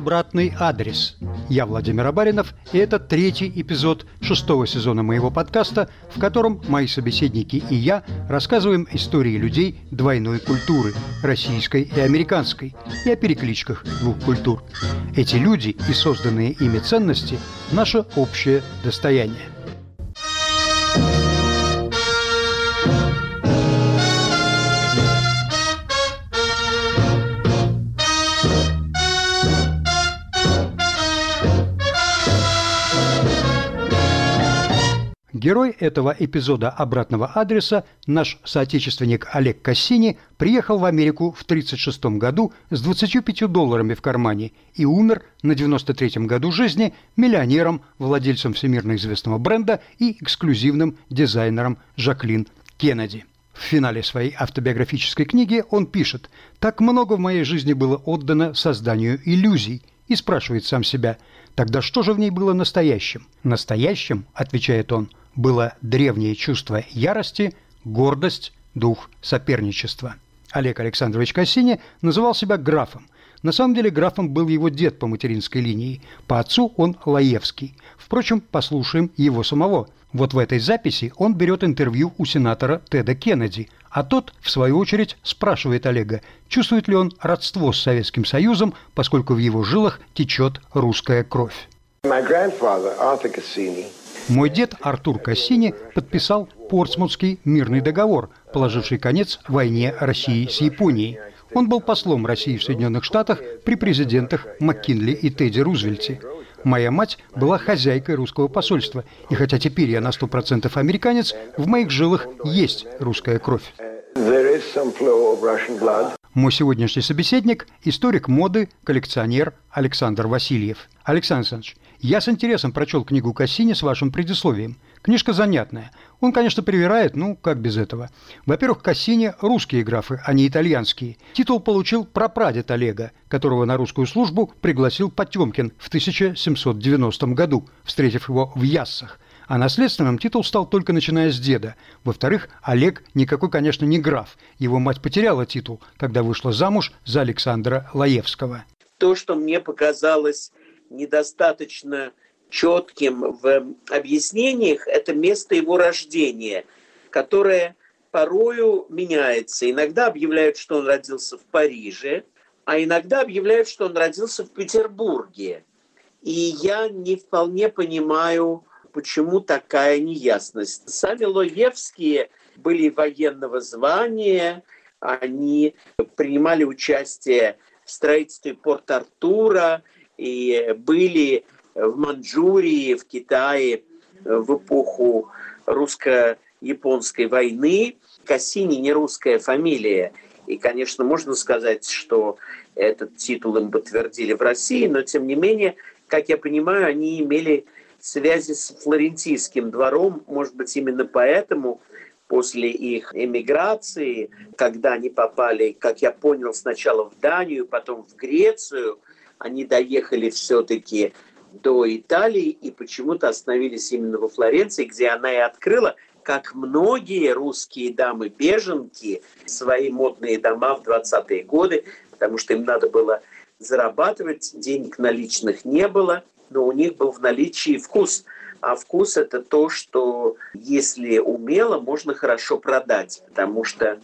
«Обратный адрес». Я Владимир Абаринов, и это третий эпизод шестого сезона моего подкаста, в котором мои собеседники и я рассказываем истории людей двойной культуры – российской и американской, и о перекличках двух культур. Эти люди и созданные ими ценности – наше общее достояние. Герой этого эпизода «Обратного адреса», наш соотечественник Олег Кассини, приехал в Америку в 1936 году с 25 долларами в кармане и умер на 93-м году жизни миллионером, владельцем всемирно известного бренда и эксклюзивным дизайнером Жаклин Кеннеди. В финале своей автобиографической книги он пишет «Так много в моей жизни было отдано созданию иллюзий» и спрашивает сам себя «Тогда что же в ней было настоящим?» «Настоящим», – отвечает он – было древнее чувство ярости, гордость, дух соперничества. Олег Александрович Кассини называл себя графом. На самом деле графом был его дед по материнской линии. По отцу он Лаевский. Впрочем, послушаем его самого. Вот в этой записи он берет интервью у сенатора Теда Кеннеди, а тот, в свою очередь, спрашивает Олега, чувствует ли он родство с Советским Союзом, поскольку в его жилах течет русская кровь. My grandfather, Arthur Cassini, мой дед Артур Кассини подписал Портсмутский мирный договор, положивший конец войне России с Японией. Он был послом России в Соединенных Штатах при президентах Маккинли и Тедди Рузвельте. Моя мать была хозяйкой русского посольства, и хотя теперь я на сто процентов американец, в моих жилах есть русская кровь. Мой сегодняшний собеседник – историк моды, коллекционер Александр Васильев. Александр Александрович, я с интересом прочел книгу Кассини с вашим предисловием. Книжка занятная. Он, конечно, привирает, ну, как без этого. Во-первых, Кассини – русские графы, а не итальянские. Титул получил прапрадед Олега, которого на русскую службу пригласил Потемкин в 1790 году, встретив его в Яссах. А наследственным титул стал только начиная с деда. Во-вторых, Олег никакой, конечно, не граф. Его мать потеряла титул, когда вышла замуж за Александра Лаевского. То, что мне показалось недостаточно четким в объяснениях, это место его рождения, которое порою меняется. Иногда объявляют, что он родился в Париже, а иногда объявляют, что он родился в Петербурге. И я не вполне понимаю, почему такая неясность. Сами Лоевские были военного звания, они принимали участие в строительстве Порт-Артура, и были в Манчжурии, в Китае в эпоху русско-японской войны. Кассини не русская фамилия. И, конечно, можно сказать, что этот титул им подтвердили в России, но, тем не менее, как я понимаю, они имели связи с флорентийским двором. Может быть, именно поэтому после их эмиграции, когда они попали, как я понял, сначала в Данию, потом в Грецию – они доехали все-таки до Италии и почему-то остановились именно во Флоренции, где она и открыла, как многие русские дамы-беженки, свои модные дома в 20-е годы, потому что им надо было зарабатывать, денег наличных не было, но у них был в наличии вкус. А вкус – это то, что если умело, можно хорошо продать, потому что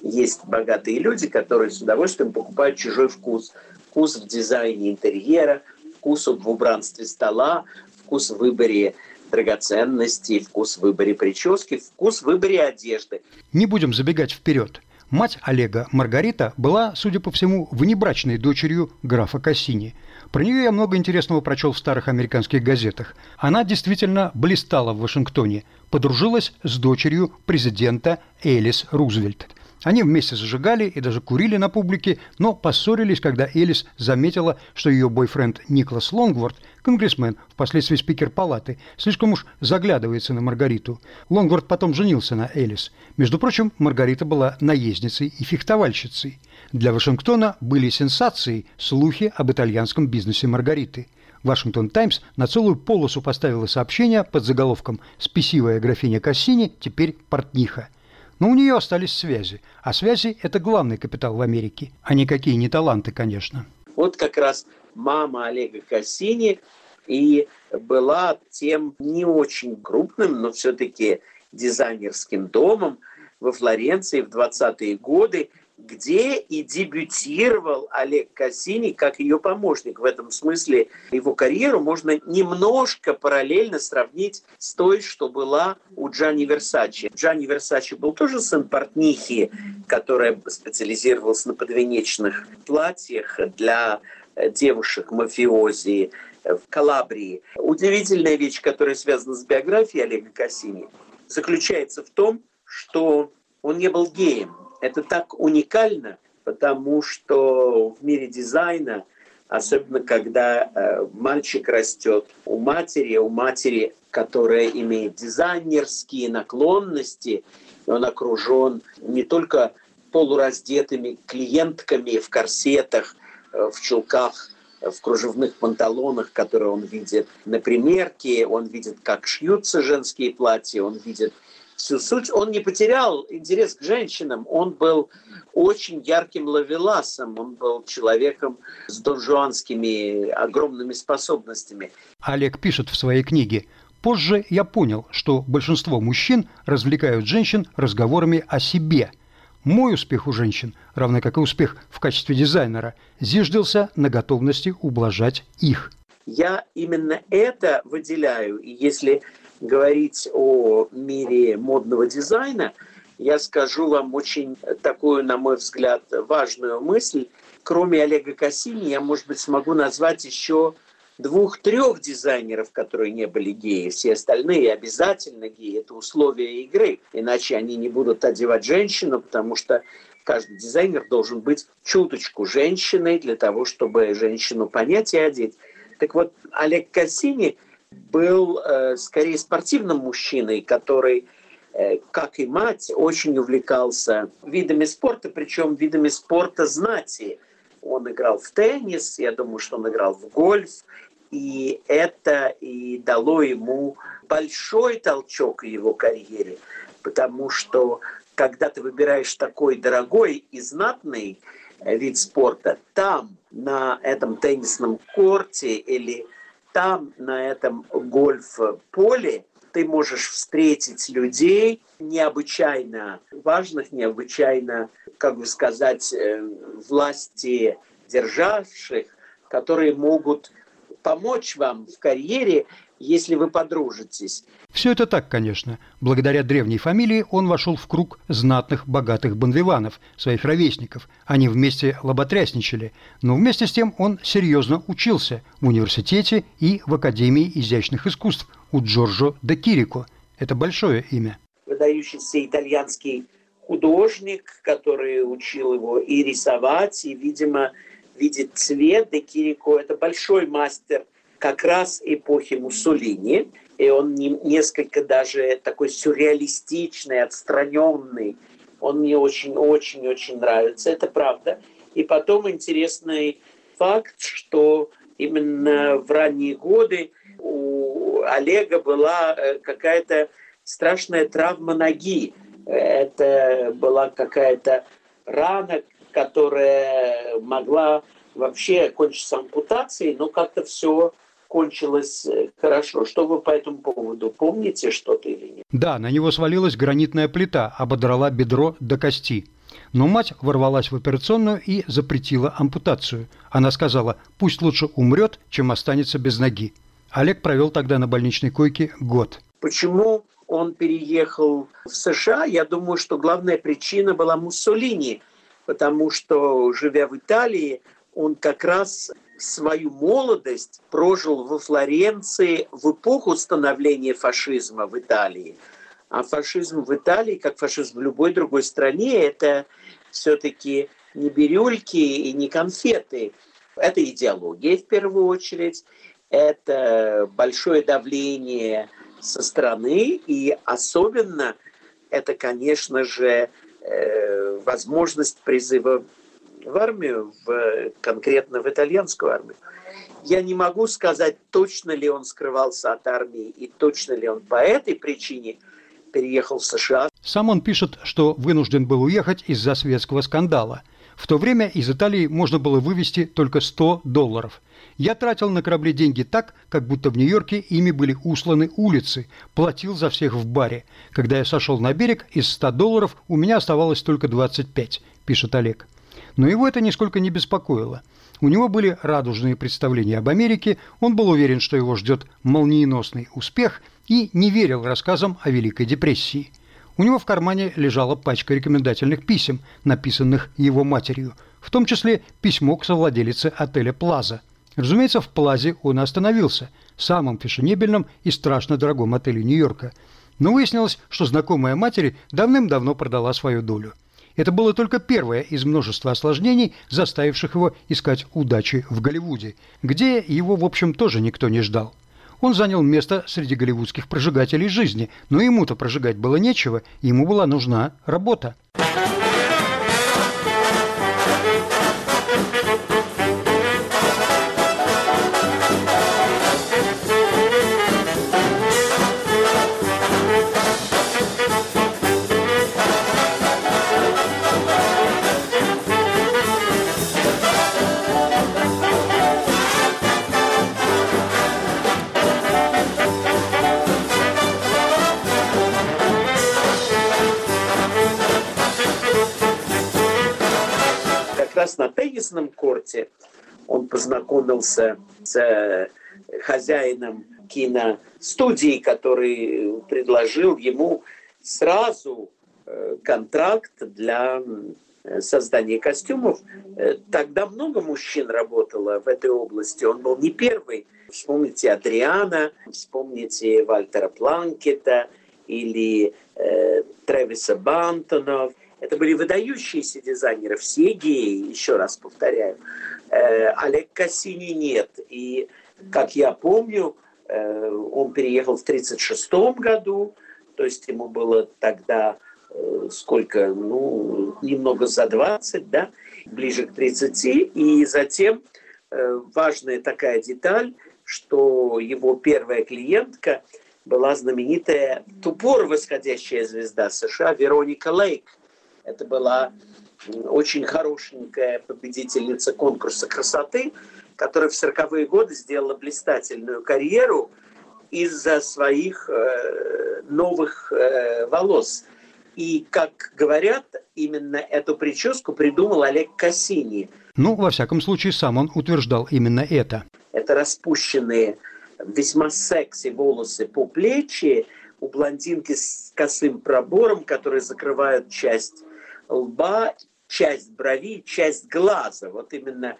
есть богатые люди, которые с удовольствием покупают чужой вкус – вкус в дизайне интерьера, вкус в убранстве стола, вкус в выборе драгоценностей, вкус в выборе прически, вкус в выборе одежды. Не будем забегать вперед. Мать Олега, Маргарита, была, судя по всему, внебрачной дочерью графа Кассини. Про нее я много интересного прочел в старых американских газетах. Она действительно блистала в Вашингтоне, подружилась с дочерью президента Элис Рузвельт – они вместе зажигали и даже курили на публике, но поссорились, когда Элис заметила, что ее бойфренд Николас Лонгворд, конгрессмен, впоследствии спикер палаты, слишком уж заглядывается на Маргариту. Лонгворд потом женился на Элис. Между прочим, Маргарита была наездницей и фехтовальщицей. Для Вашингтона были сенсации слухи об итальянском бизнесе Маргариты. Вашингтон Таймс на целую полосу поставила сообщение под заголовком «Спесивая графиня Кассини теперь портниха». Но у нее остались связи. А связи – это главный капитал в Америке, а никакие не таланты, конечно. Вот как раз мама Олега Кассини и была тем не очень крупным, но все-таки дизайнерским домом во Флоренции в 20-е годы, где и дебютировал Олег Кассини как ее помощник. В этом смысле его карьеру можно немножко параллельно сравнить с той, что была у Джани Версачи. Джани Версачи был тоже сын портнихи, которая специализировалась на подвенечных платьях для девушек мафиози в Калабрии. Удивительная вещь, которая связана с биографией Олега Кассини, заключается в том, что он не был геем. Это так уникально, потому что в мире дизайна, особенно когда э, мальчик растет у матери, у матери, которая имеет дизайнерские наклонности, он окружен не только полураздетыми клиентками в корсетах, э, в чулках, в кружевных панталонах, которые он видит на примерке, он видит, как шьются женские платья, он видит всю суть. Он не потерял интерес к женщинам, он был очень ярким лавеласом, он был человеком с донжуанскими огромными способностями. Олег пишет в своей книге Позже я понял, что большинство мужчин развлекают женщин разговорами о себе. Мой успех у женщин, равно как и успех в качестве дизайнера, зиждился на готовности ублажать их. Я именно это выделяю. И если говорить о мире модного дизайна, я скажу вам очень такую, на мой взгляд, важную мысль. Кроме Олега Кассини, я, может быть, смогу назвать еще двух-трех дизайнеров, которые не были геи. Все остальные обязательно геи. Это условия игры. Иначе они не будут одевать женщину, потому что каждый дизайнер должен быть чуточку женщиной для того, чтобы женщину понять и одеть. Так вот, Олег Кассини – был э, скорее спортивным мужчиной, который, э, как и мать, очень увлекался видами спорта, причем видами спорта знати. Он играл в теннис, я думаю, что он играл в гольф, и это и дало ему большой толчок в его карьере, потому что когда ты выбираешь такой дорогой и знатный э, вид спорта, там, на этом теннисном корте или там, на этом гольф-поле, ты можешь встретить людей необычайно важных, необычайно, как бы сказать, э, власти державших, которые могут помочь вам в карьере если вы подружитесь. Все это так, конечно. Благодаря древней фамилии он вошел в круг знатных, богатых бандвиванов, своих ровесников. Они вместе лоботрясничали. Но вместе с тем он серьезно учился в университете и в Академии изящных искусств у Джорджо де Кирико. Это большое имя. Выдающийся итальянский художник, который учил его и рисовать, и, видимо, видит цвет. Де Кирико – это большой мастер как раз эпохи Муссолини, и он не, несколько даже такой сюрреалистичный, отстраненный. Он мне очень-очень-очень нравится, это правда. И потом интересный факт, что именно в ранние годы у Олега была э, какая-то страшная травма ноги. Это была какая-то рана, которая могла вообще кончиться ампутацией, но как-то все кончилось э, хорошо. Что вы по этому поводу помните что-то или нет? Да, на него свалилась гранитная плита, ободрала бедро до кости. Но мать ворвалась в операционную и запретила ампутацию. Она сказала, пусть лучше умрет, чем останется без ноги. Олег провел тогда на больничной койке год. Почему он переехал в США? Я думаю, что главная причина была Муссолини, потому что, живя в Италии, он как раз свою молодость прожил во Флоренции в эпоху становления фашизма в Италии. А фашизм в Италии, как фашизм в любой другой стране, это все-таки не бирюльки и не конфеты. Это идеология в первую очередь, это большое давление со стороны, и особенно это, конечно же, э, возможность призыва в армию, в, конкретно в итальянскую армию. Я не могу сказать, точно ли он скрывался от армии и точно ли он по этой причине переехал в США. Сам он пишет, что вынужден был уехать из-за светского скандала. В то время из Италии можно было вывести только 100 долларов. Я тратил на корабли деньги так, как будто в Нью-Йорке ими были усланы улицы, платил за всех в баре. Когда я сошел на берег, из 100 долларов у меня оставалось только 25, пишет Олег. Но его это нисколько не беспокоило. У него были радужные представления об Америке, он был уверен, что его ждет молниеносный успех и не верил рассказам о Великой депрессии – у него в кармане лежала пачка рекомендательных писем, написанных его матерью, в том числе письмо к совладелице отеля «Плаза». Разумеется, в «Плазе» он остановился, самом фешенебельном и страшно дорогом отеле Нью-Йорка. Но выяснилось, что знакомая матери давным-давно продала свою долю. Это было только первое из множества осложнений, заставивших его искать удачи в Голливуде, где его, в общем, тоже никто не ждал. Он занял место среди голливудских прожигателей жизни, но ему-то прожигать было нечего, ему была нужна работа. Корте он познакомился с э, хозяином киностудии, который предложил ему сразу э, контракт для э, создания костюмов. Тогда много мужчин работало в этой области. Он был не первый. Вспомните Адриана, вспомните Вальтера Планкета или э, Тревиса Бантонов. Это были выдающиеся дизайнеры, все геи, еще раз повторяю. Э, Олег Кассини нет. И, как я помню, э, он переехал в 1936 году, то есть ему было тогда э, сколько, ну, немного за 20, да, ближе к 30. И затем важная такая деталь, что его первая клиентка была знаменитая тупор восходящая звезда США Вероника Лейк – это была очень хорошенькая победительница конкурса красоты, которая в 40-е годы сделала блистательную карьеру из-за своих э, новых э, волос. И, как говорят, именно эту прическу придумал Олег Кассини. Ну, во всяком случае, сам он утверждал именно это. Это распущенные, весьма секси волосы по плечи, у блондинки с косым пробором, которые закрывают часть лба, часть брови, часть глаза. Вот именно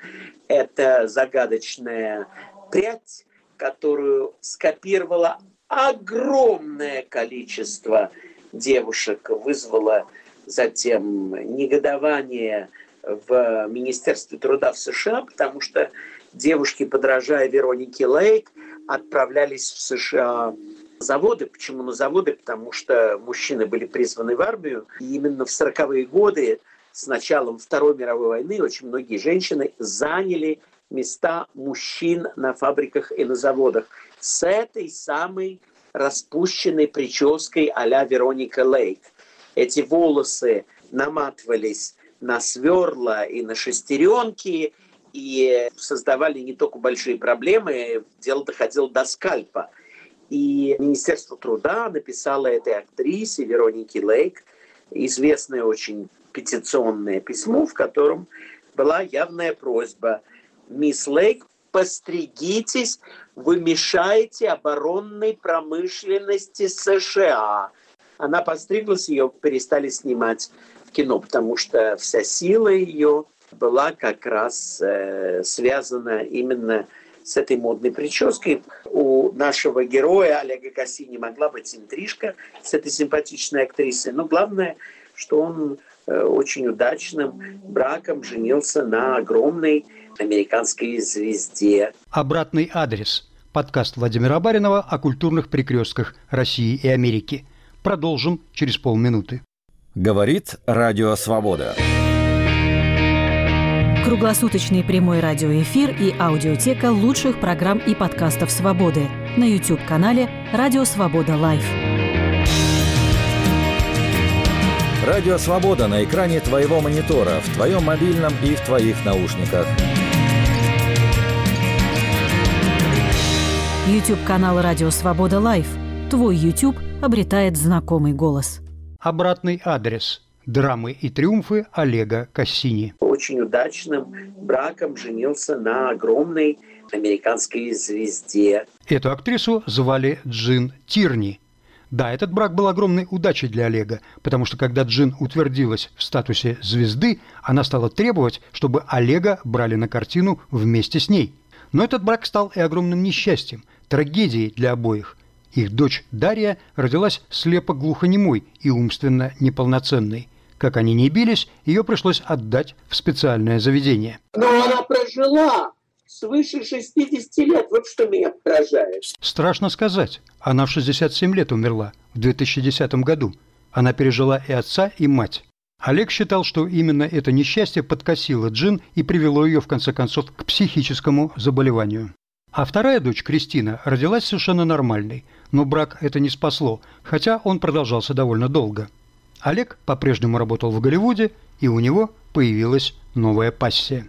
эта загадочная прядь, которую скопировало огромное количество девушек, вызвала затем негодование в Министерстве труда в США, потому что девушки, подражая Веронике Лейк, отправлялись в США заводы. Почему на заводы? Потому что мужчины были призваны в армию. И именно в 40-е годы с началом Второй мировой войны очень многие женщины заняли места мужчин на фабриках и на заводах. С этой самой распущенной прической а-ля Вероника Лейк. Эти волосы наматывались на сверла и на шестеренки, и создавали не только большие проблемы, дело доходило до скальпа – и Министерство труда написало этой актрисе Веронике Лейк известное очень петиционное письмо, в котором была явная просьба «Мисс Лейк, постригитесь, вы мешаете оборонной промышленности США». Она постриглась, ее перестали снимать в кино, потому что вся сила ее была как раз э, связана именно с с этой модной прической. У нашего героя Олега Кассини могла быть интрижка с этой симпатичной актрисой. Но главное, что он э, очень удачным браком женился на огромной американской звезде. Обратный адрес. Подкаст Владимира Баринова о культурных перекрестках России и Америки. Продолжим через полминуты. Говорит Радио Свобода. Круглосуточный прямой радиоэфир и аудиотека лучших программ и подкастов «Свободы» на YouTube-канале «Радио Свобода Лайв». Радио «Свобода» на экране твоего монитора, в твоем мобильном и в твоих наушниках. YouTube-канал «Радио Свобода Лайв». Твой YouTube обретает знакомый голос. Обратный адрес. Драмы и триумфы Олега Кассини. Очень удачным браком женился на огромной американской звезде. Эту актрису звали Джин Тирни. Да, этот брак был огромной удачей для Олега, потому что когда Джин утвердилась в статусе звезды, она стала требовать, чтобы Олега брали на картину вместе с ней. Но этот брак стал и огромным несчастьем, трагедией для обоих. Их дочь Дарья родилась слепо-глухонемой и умственно неполноценной. Как они не бились, ее пришлось отдать в специальное заведение. Но она прожила свыше 60 лет. Вот что меня поражает. Страшно сказать. Она в 67 лет умерла, в 2010 году. Она пережила и отца, и мать. Олег считал, что именно это несчастье подкосило Джин и привело ее, в конце концов, к психическому заболеванию. А вторая дочь, Кристина, родилась совершенно нормальной, но брак это не спасло, хотя он продолжался довольно долго. Олег по-прежнему работал в Голливуде, и у него появилась новая пассия.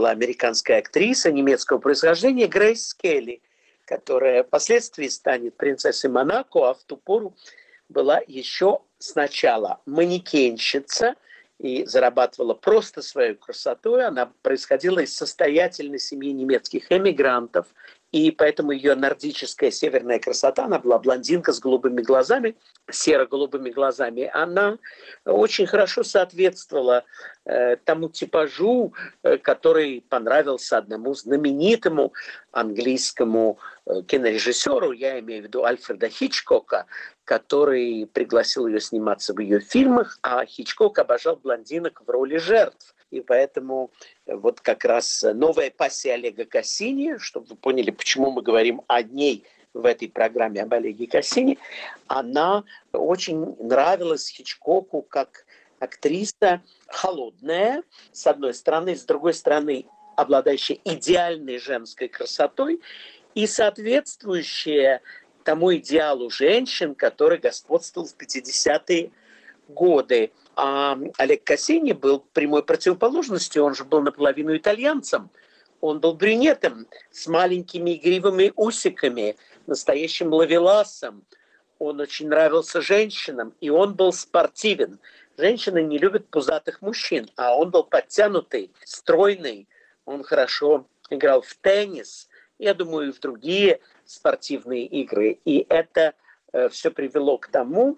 Была американская актриса немецкого происхождения Грейс Келли, которая впоследствии станет принцессой Монако, а в ту пору была еще сначала манекенщица и зарабатывала просто свою красотой. Она происходила из состоятельной семьи немецких эмигрантов, и поэтому ее нордическая северная красота, она была блондинка с голубыми глазами, серо-голубыми глазами, она очень хорошо соответствовала э, тому типажу, э, который понравился одному знаменитому английскому э, кинорежиссеру, я имею в виду Альфреда Хичкока, который пригласил ее сниматься в ее фильмах, а Хичкок обожал блондинок в роли жертв. И поэтому вот как раз новая пассия Олега Кассини, чтобы вы поняли, почему мы говорим о ней в этой программе об Олеге Кассини, она очень нравилась Хичкоку как актриса холодная, с одной стороны, с другой стороны, обладающая идеальной женской красотой и соответствующая тому идеалу женщин, который господствовал в 50-е годы. А Олег Кассини был прямой противоположностью, он же был наполовину итальянцем. Он был брюнетом с маленькими игривыми усиками, настоящим лавеласом. Он очень нравился женщинам, и он был спортивен. Женщины не любят пузатых мужчин, а он был подтянутый, стройный. Он хорошо играл в теннис, я думаю, и в другие спортивные игры. И это э, все привело к тому,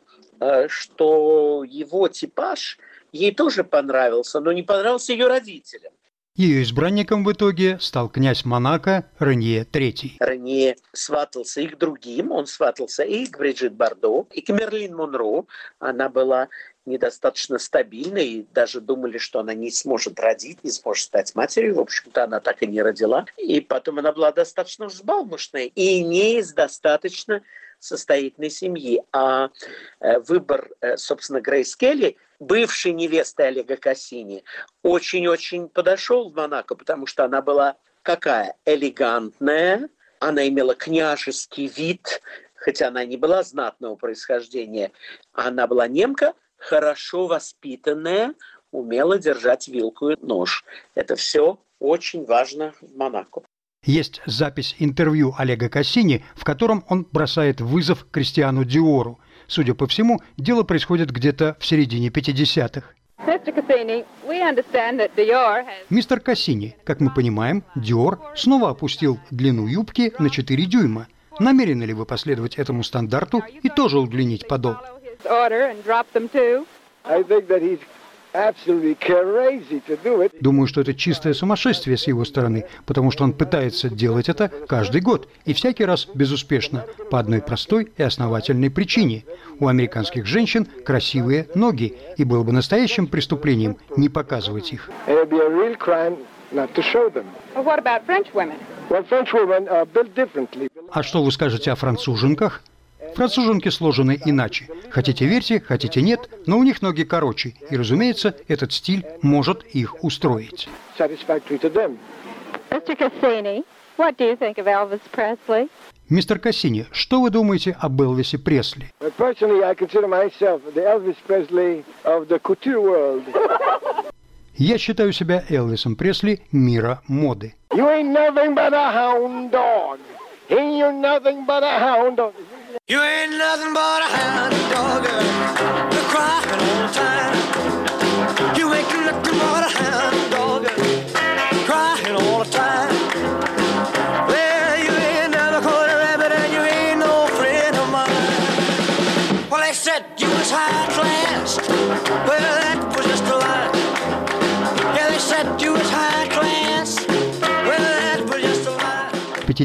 что его типаж ей тоже понравился, но не понравился ее родителям. Ее избранником в итоге стал князь Монако Ренье III. Ренье сватался и к другим, он сватался и к Бриджит Бардо, и к Мерлин Монро. Она была недостаточно стабильной, и даже думали, что она не сможет родить, не сможет стать матерью. В общем-то, она так и не родила. И потом она была достаточно взбалмошной и не из достаточно состоятельной семьи. А э, выбор, э, собственно, Грейс Келли, бывшей невесты Олега Кассини, очень-очень подошел в Монако, потому что она была какая? Элегантная, она имела княжеский вид, хотя она не была знатного происхождения. Она была немка, хорошо воспитанная, умела держать вилку и нож. Это все очень важно в Монако. Есть запись интервью Олега Кассини, в котором он бросает вызов Кристиану Диору. Судя по всему, дело происходит где-то в середине 50-х. Мистер Кассини, как мы понимаем, Диор снова опустил длину юбки на 4 дюйма. Намерены ли вы последовать этому стандарту и тоже удлинить подол? Думаю, что это чистое сумасшествие с его стороны, потому что он пытается делать это каждый год, и всякий раз безуспешно, по одной простой и основательной причине. У американских женщин красивые ноги, и было бы настоящим преступлением не показывать их. А что вы скажете о француженках? Француженки сложены иначе. Хотите верьте, хотите нет, но у них ноги короче. И, разумеется, этот стиль может их устроить. Мистер Кассини, что вы думаете об Элвисе Пресли? Я считаю себя Элвисом Пресли мира моды. You ain't nothing but a hound dog. Ain't you nothing but a hound dog. You ain't nothing but a hound dog, You're crying all the time. You ain't nothing but a hound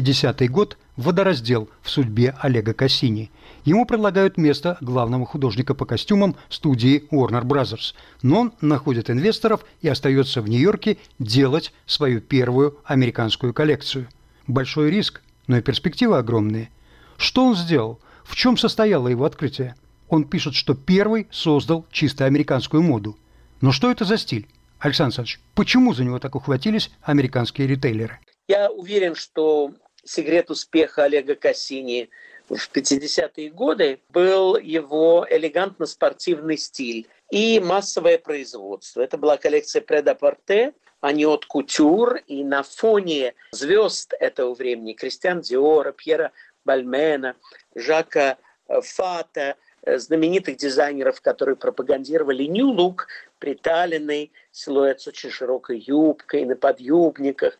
2010 год «Водораздел» в судьбе Олега Кассини. Ему предлагают место главного художника по костюмам студии Warner Brothers, Но он находит инвесторов и остается в Нью-Йорке делать свою первую американскую коллекцию. Большой риск, но и перспективы огромные. Что он сделал? В чем состояло его открытие? Он пишет, что первый создал чисто американскую моду. Но что это за стиль? Александр Александрович, почему за него так ухватились американские ритейлеры? Я уверен, что секрет успеха Олега Кассини в 50-е годы был его элегантно-спортивный стиль и массовое производство. Это была коллекция «Предапорте», Аниот Кутюр, и на фоне звезд этого времени Кристиан Диора, Пьера Бальмена, Жака Фата, знаменитых дизайнеров, которые пропагандировали New Look, приталенный силуэт с очень широкой юбкой на подъюбниках,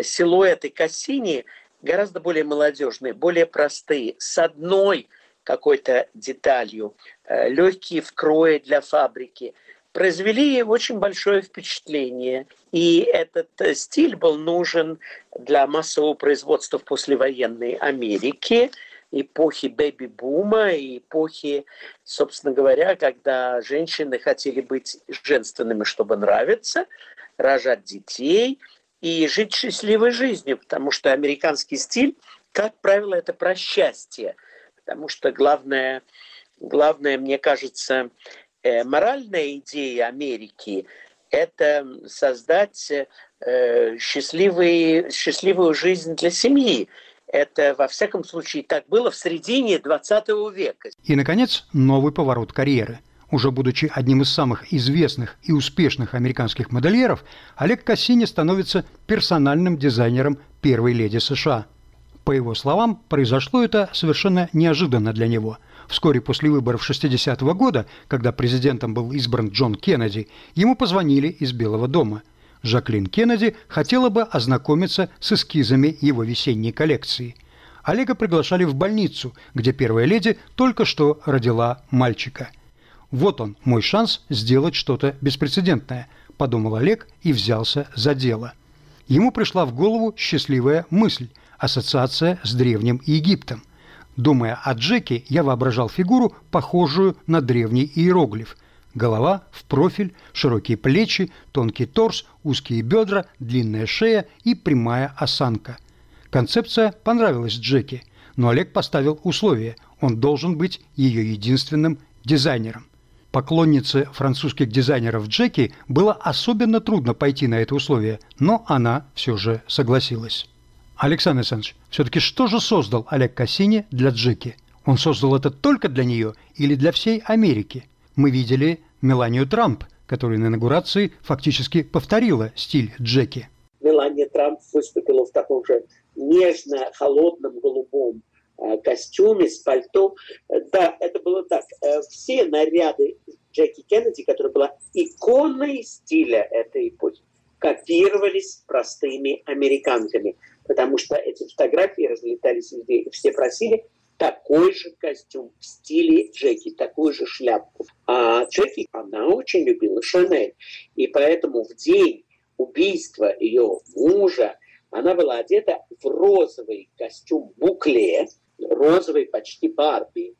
силуэты Кассини – гораздо более молодежные, более простые, с одной какой-то деталью, э, легкие в крое для фабрики, произвели очень большое впечатление. И этот э, стиль был нужен для массового производства в послевоенной Америке, эпохи бэби-бума и эпохи, собственно говоря, когда женщины хотели быть женственными, чтобы нравиться, рожать детей – и жить счастливой жизнью, потому что американский стиль, как правило, это про счастье, потому что главное, главное мне кажется, э, моральная идея Америки – это создать э, счастливый, счастливую жизнь для семьи. Это, во всяком случае, так было в середине 20 века. И, наконец, новый поворот карьеры – уже будучи одним из самых известных и успешных американских модельеров, Олег Кассини становится персональным дизайнером первой леди США. По его словам, произошло это совершенно неожиданно для него. Вскоре после выборов 60 -го года, когда президентом был избран Джон Кеннеди, ему позвонили из Белого дома. Жаклин Кеннеди хотела бы ознакомиться с эскизами его весенней коллекции. Олега приглашали в больницу, где первая леди только что родила мальчика – вот он, мой шанс сделать что-то беспрецедентное, подумал Олег и взялся за дело. Ему пришла в голову счастливая мысль – ассоциация с Древним Египтом. Думая о Джеке, я воображал фигуру, похожую на древний иероглиф. Голова в профиль, широкие плечи, тонкий торс, узкие бедра, длинная шея и прямая осанка. Концепция понравилась Джеке, но Олег поставил условие – он должен быть ее единственным дизайнером. Поклоннице французских дизайнеров Джеки было особенно трудно пойти на это условие, но она все же согласилась. Александр Александрович, все-таки что же создал Олег Кассини для Джеки? Он создал это только для нее или для всей Америки? Мы видели Меланию Трамп, которая на инаугурации фактически повторила стиль Джеки. Мелания Трамп выступила в таком же нежно-холодном голубом костюме, с пальто. Да, это было так. Э, все наряды Джеки Кеннеди, которая была иконой стиля этой эпохи, копировались простыми американками, потому что эти фотографии разлетались везде, и все просили такой же костюм в стиле Джеки, такую же шляпку. А Джеки, она очень любила Шанель. И поэтому в день убийства ее мужа она была одета в розовый костюм букле, розовый почти Барби,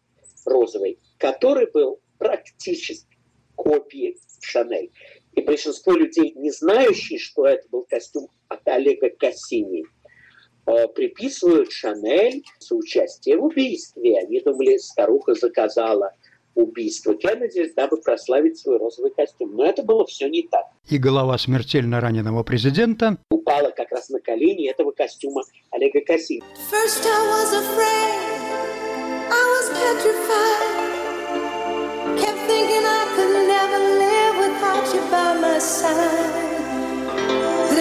розовый, который был практически копией Шанель. И большинство людей, не знающие, что это был костюм от Олега Кассини, э, приписывают Шанель соучастие в убийстве. Они думали, старуха заказала убийство Кеннеди, дабы прославить свой розовый костюм. Но это было все не так. И голова смертельно раненого президента упала как раз на колени этого костюма Олега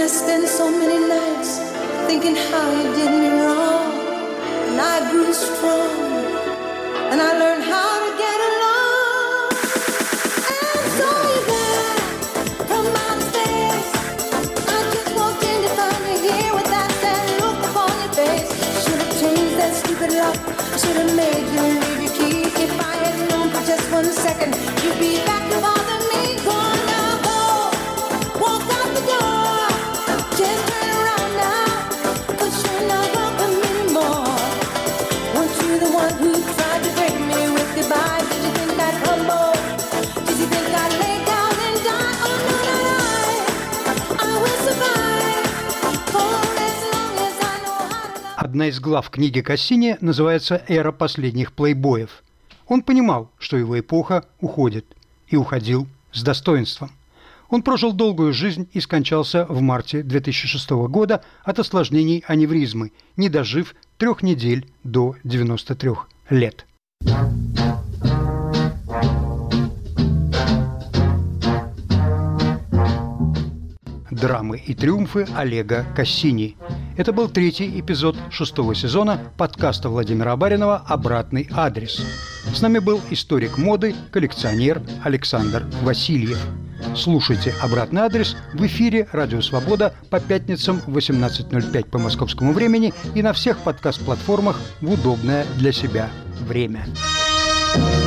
spent so many nights thinking how you did me wrong. And I grew strong. And I learned how Одна из глав книги Кассини называется «Эра последних плейбоев». Он понимал, что его эпоха уходит, и уходил с достоинством. Он прожил долгую жизнь и скончался в марте 2006 года от осложнений аневризмы, не дожив трех недель до 93 лет. Драмы и триумфы Олега Кассини. Это был третий эпизод шестого сезона подкаста Владимира Баринова «Обратный адрес». С нами был историк моды, коллекционер Александр Васильев. Слушайте «Обратный адрес» в эфире «Радио Свобода» по пятницам в 18.05 по московскому времени и на всех подкаст-платформах в удобное для себя время. you